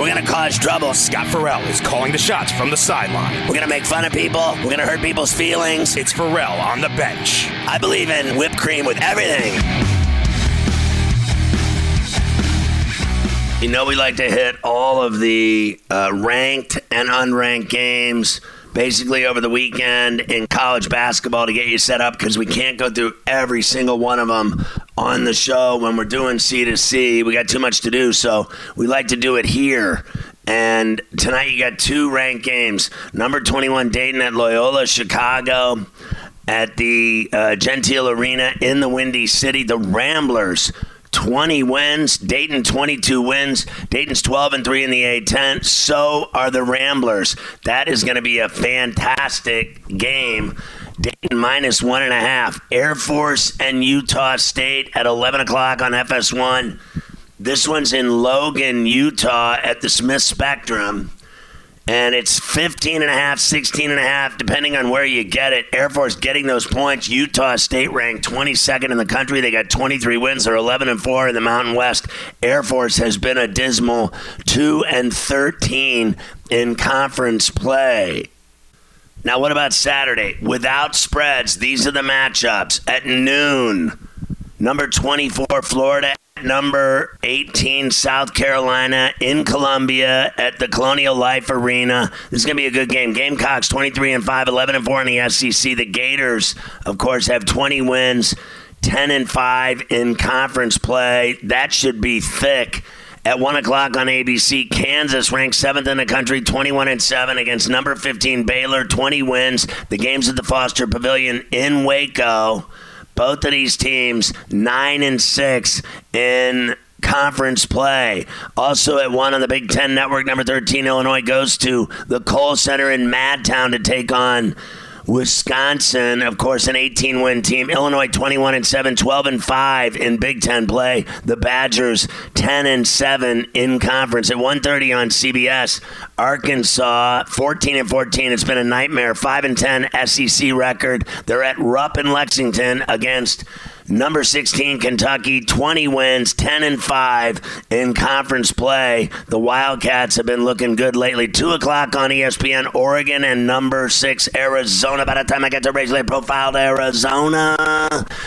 We're gonna cause trouble. Scott Ferrall is calling the shots from the sideline. We're gonna make fun of people. We're gonna hurt people's feelings. It's Ferrall on the bench. I believe in whipped cream with everything. You know, we like to hit all of the uh, ranked and unranked games basically over the weekend in college basketball to get you set up because we can't go through every single one of them on the show when we're doing C to C. We got too much to do, so we like to do it here. And tonight you got two ranked games. Number 21 Dayton at Loyola Chicago at the uh, Gentile Arena in the Windy City. The Ramblers 20 wins. Dayton 22 wins. Dayton's 12 and 3 in the A10. So are the Ramblers. That is going to be a fantastic game. Dayton minus one and a half. Air Force and Utah State at 11 o'clock on FS1. This one's in Logan, Utah at the Smith Spectrum and it's 15 and a half 16 and a half depending on where you get it. Air force getting those points. Utah state ranked 22nd in the country. They got 23 wins. They're 11 and 4 in the mountain west. Air force has been a dismal 2 and 13 in conference play. Now what about saturday? Without spreads these are the matchups. At noon number 24 florida number 18 South Carolina in Columbia at the Colonial Life Arena. This is going to be a good game. Gamecocks 23 and 5, 11 and 4 in the SEC. The Gators, of course, have 20 wins, 10 and 5 in conference play. That should be thick. At 1 o'clock on ABC, Kansas ranked seventh in the country, 21 and 7 against number 15 Baylor, 20 wins. The game's at the Foster Pavilion in Waco. Both of these teams nine and six in conference play. Also at one on the Big Ten Network, number 13, Illinois goes to the Kohl Center in Madtown to take on Wisconsin, of course, an 18 win team. Illinois 21 and 7, 12 and 5 in Big Ten play. The Badgers 10 and 7 in conference. At 1:30 on CBS, Arkansas 14 and 14. It's been a nightmare. 5 and 10 SEC record. They're at Rupp in Lexington against Number 16, Kentucky, 20 wins, 10 and 5 in conference play. The Wildcats have been looking good lately. 2 o'clock on ESPN, Oregon, and number 6, Arizona. By the time I get to racially profiled Arizona,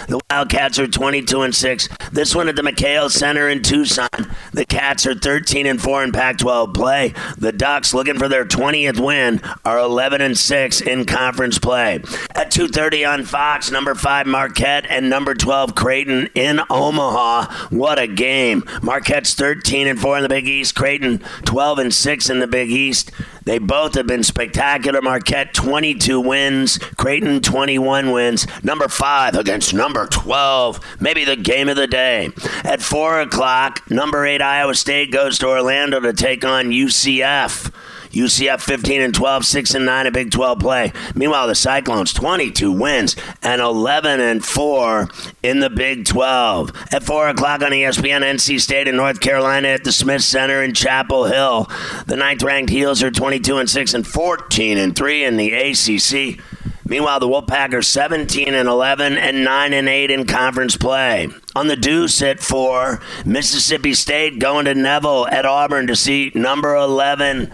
the Wildcats are 22 and 6. This one at the McKale Center in Tucson. The Cats are 13 and 4 in Pac 12 play. The Ducks, looking for their 20th win, are 11 and 6 in conference play. At 2.30 on Fox, number 5, Marquette, and number 12, 12 Creighton in Omaha. What a game. Marquette's 13 and 4 in the Big East, Creighton 12 and 6 in the Big East. They both have been spectacular. Marquette 22 wins, Creighton 21 wins. Number 5 against number 12. Maybe the game of the day. At 4 o'clock, number 8 Iowa State goes to Orlando to take on UCF. UCF 15 and 12, 6 and 9 in Big 12 play. Meanwhile, the Cyclones 22 wins and 11 and 4 in the Big 12. At 4 o'clock on ESPN, NC State and North Carolina at the Smith Center in Chapel Hill. The ninth ranked Heels are 22 and 6 and 14 and 3 in the ACC. Meanwhile, the Wolfpackers 17 and 11 and 9 and 8 in conference play. On the deuce at 4, Mississippi State going to Neville at Auburn to see number 11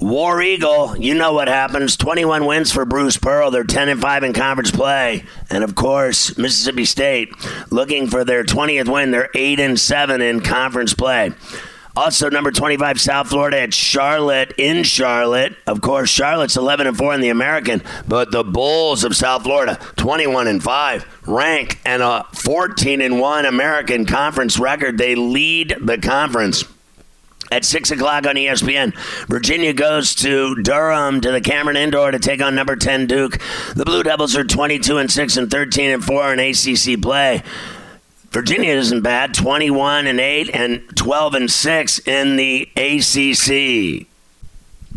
War Eagle, you know what happens. 21 wins for Bruce Pearl. They're 10 and 5 in conference play. And of course, Mississippi State looking for their 20th win. They're 8 and 7 in conference play. Also, number 25, South Florida at Charlotte in Charlotte. Of course, Charlotte's 11 and 4 in the American, but the Bulls of South Florida, 21 and 5, rank and a 14 and 1 American conference record. They lead the conference. At 6 o'clock on ESPN, Virginia goes to Durham to the Cameron Indoor to take on number 10 Duke. The Blue Devils are 22 and 6 and 13 and 4 in ACC play. Virginia isn't bad, 21 and 8 and 12 and 6 in the ACC.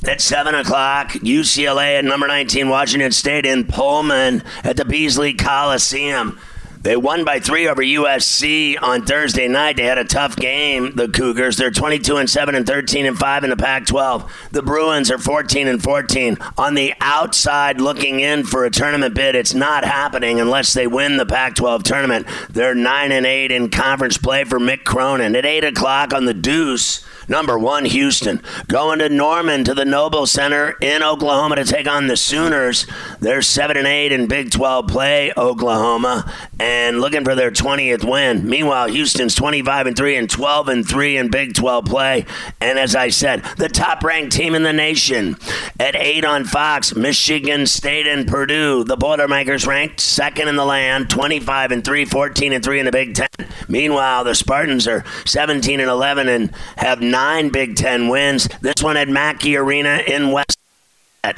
At 7 o'clock, UCLA at number 19, Washington State in Pullman at the Beasley Coliseum. They won by three over USC on Thursday night. They had a tough game. The Cougars. They're 22 and 7 and 13 and 5 in the Pac-12. The Bruins are 14 and 14. On the outside, looking in for a tournament bid, it's not happening unless they win the Pac-12 tournament. They're 9 and 8 in conference play for Mick Cronin. At 8 o'clock on the Deuce. Number one, Houston. Going to Norman to the Noble Center in Oklahoma to take on the Sooners. They're 7 and 8 in Big 12 play, Oklahoma, and looking for their 20th win. Meanwhile, Houston's 25 and 3 and 12 and 3 in Big 12 play. And as I said, the top ranked team in the nation at 8 on Fox, Michigan State and Purdue. The Boilermakers ranked second in the land, 25 and 3, 14 and 3 in the Big 10. Meanwhile, the Spartans are 17 and 11 and have nine nine Big Ten wins. This one at Mackey Arena in West.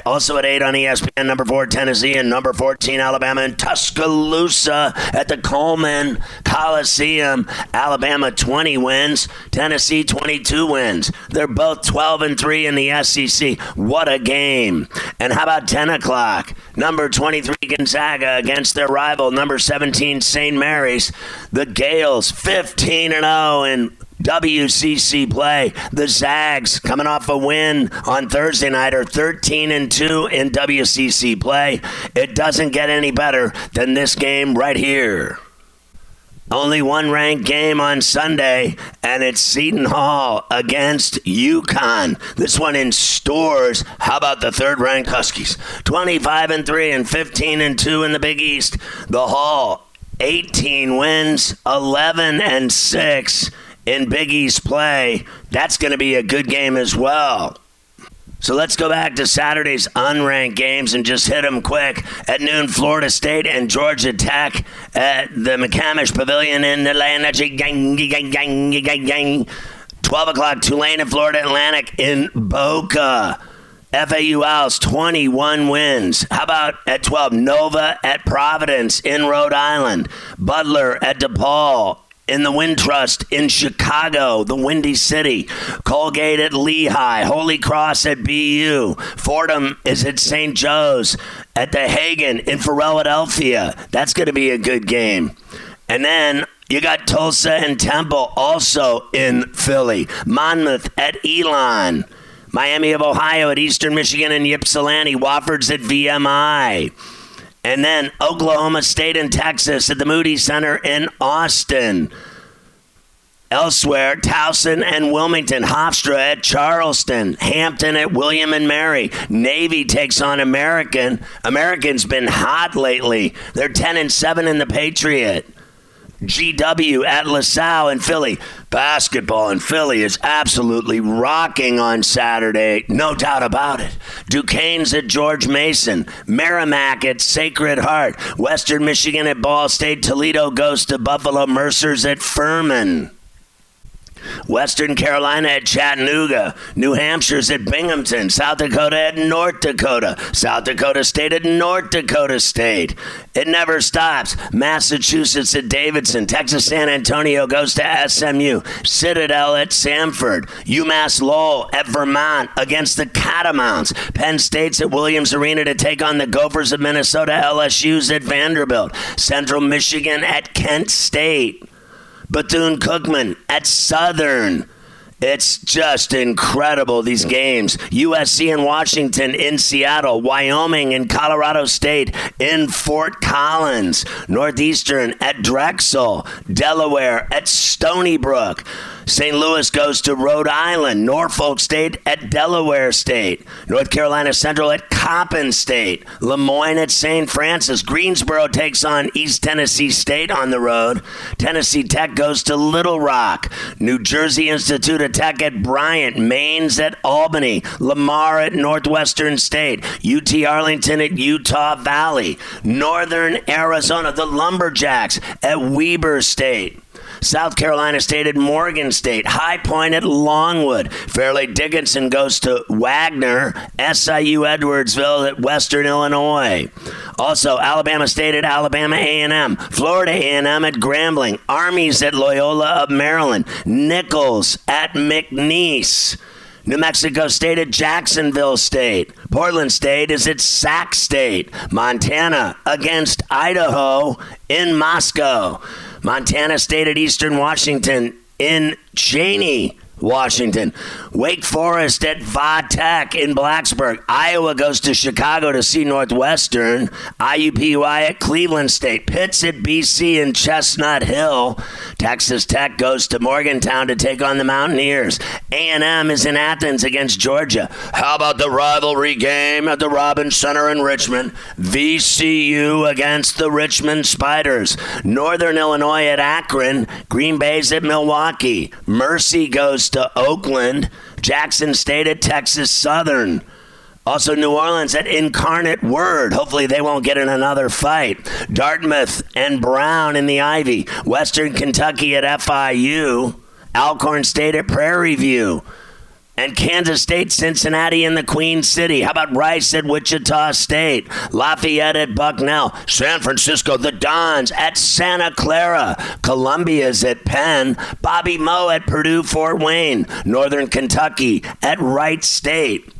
Also at 8 on ESPN, number 4, Tennessee, and number 14, Alabama, in Tuscaloosa at the Coleman Coliseum. Alabama 20 wins, Tennessee 22 wins. They're both 12 and 3 in the SEC. What a game. And how about 10 o'clock? Number 23, Gonzaga against their rival, number 17, St. Mary's. The Gaels 15 and 0 in WCC play. The Zags coming off a win on Thursday night are 13 and 2 in WCC play. It doesn't get any better than this game right here. Only one ranked game on Sunday, and it's Seton Hall against UConn. This one in Storrs. How about the third ranked Huskies? 25 and 3 and 15 and 2 in the Big East. The Hall, 18 wins, 11 and 6 in Big East play, that's going to be a good game as well. So let's go back to Saturday's unranked games and just hit them quick. At noon, Florida State and Georgia Tech at the McCamish Pavilion in Atlanta. 12 o'clock, Tulane and Florida Atlantic in Boca. FAU Owls, 21 wins. How about at 12, Nova at Providence in Rhode Island. Butler at DePaul in the Wintrust in Chicago, the Windy City, Colgate at Lehigh, Holy Cross at BU, Fordham is at St. Joe's, at the Hagan in Philadelphia. That's going to be a good game. And then you got Tulsa and Temple also in Philly, Monmouth at Elon. Miami of Ohio at Eastern Michigan and Ypsilanti, Wofford's at VMI. And then Oklahoma State and Texas at the Moody Center in Austin. Elsewhere, Towson and Wilmington, Hofstra at Charleston, Hampton at William and Mary. Navy takes on American. American's been hot lately. They're 10 and 7 in the Patriot. GW at LaSalle in Philly. Basketball in Philly is absolutely rocking on Saturday, no doubt about it. Duquesne's at George Mason, Merrimack at Sacred Heart, Western Michigan at Ball State, Toledo goes to Buffalo, Mercer's at Furman. Western Carolina at Chattanooga, New Hampshire's at Binghamton, South Dakota at North Dakota, South Dakota State at North Dakota State. It never stops. Massachusetts at Davidson, Texas San Antonio goes to SMU, Citadel at Samford, UMass Lowell at Vermont against the Catamounts, Penn State's at Williams Arena to take on the Gophers of Minnesota, LSU's at Vanderbilt, Central Michigan at Kent State. Bethune Cookman at Southern. It's just incredible, these games. USC and Washington in Seattle, Wyoming and Colorado State in Fort Collins, Northeastern at Drexel, Delaware at Stony Brook. St. Louis goes to Rhode Island. Norfolk State at Delaware State. North Carolina Central at Coppin State. Le Moyne at St. Francis. Greensboro takes on East Tennessee State on the road. Tennessee Tech goes to Little Rock. New Jersey Institute Tech at Bryant. Maine's at Albany. Lamar at Northwestern State. UT Arlington at Utah Valley. Northern Arizona, the Lumberjacks at Weber State. South Carolina State at Morgan State, High Point at Longwood. Fairleigh Dickinson goes to Wagner, SIU Edwardsville at Western Illinois. Also, Alabama State at Alabama A&M, Florida A&M at Grambling, Army's at Loyola of Maryland, Nicholls at McNeese. New Mexico State at Jacksonville State. Portland State is at Sac State. Montana against Idaho in Moscow. Montana State at Eastern Washington in Cheney. Washington. Wake Forest at Vatech in Blacksburg. Iowa goes to Chicago to see Northwestern. IUPUI at Cleveland State. Pitt's at BC in Chestnut Hill. Texas Tech goes to Morgantown to take on the Mountaineers. A&M is in Athens against Georgia. How about the rivalry game at the Robins Center in Richmond? VCU against the Richmond Spiders. Northern Illinois at Akron. Green Bay's at Milwaukee. Mercy goes to Oakland. Jackson State at Texas Southern. Also, New Orleans at Incarnate Word. Hopefully, they won't get in another fight. Dartmouth and Brown in the Ivy. Western Kentucky at FIU. Alcorn State at Prairie View. And Kansas State, Cincinnati, and the Queen City. How about Rice at Wichita State? Lafayette at Bucknell. San Francisco, the Dons at Santa Clara. Columbia's at Penn. Bobby Moe at Purdue Fort Wayne. Northern Kentucky at Wright State.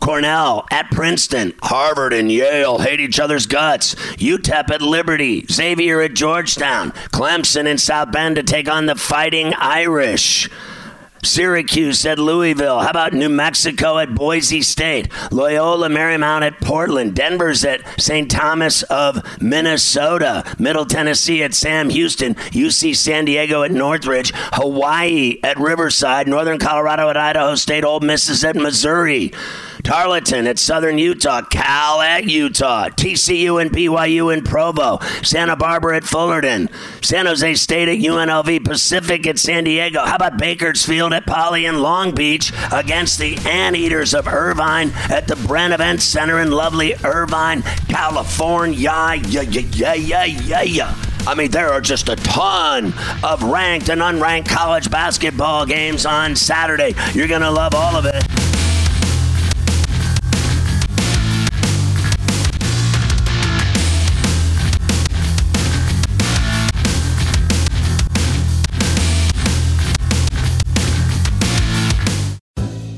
Cornell at Princeton. Harvard and Yale hate each other's guts. UTEP at Liberty. Xavier at Georgetown. Clemson in South Bend to take on the Fighting Irish. Syracuse at Louisville. How about New Mexico at Boise State? Loyola Marymount at Portland. Denver's at St. Thomas of Minnesota. Middle Tennessee at Sam Houston. UC San Diego at Northridge. Hawaii at Riverside. Northern Colorado at Idaho State. Ole Miss is at Missouri. Tarleton at Southern Utah, Cal at Utah, TCU and BYU in Provo, Santa Barbara at Fullerton, San Jose State at UNLV, Pacific at San Diego. How about Bakersfield at Poly in Long Beach against the Anteaters of Irvine at the Bren Event Center in lovely Irvine, California? Yeah, yeah, yeah, yeah, yeah, yeah. I mean, there are just a ton of ranked and unranked college basketball games on Saturday. You're going to love all of it.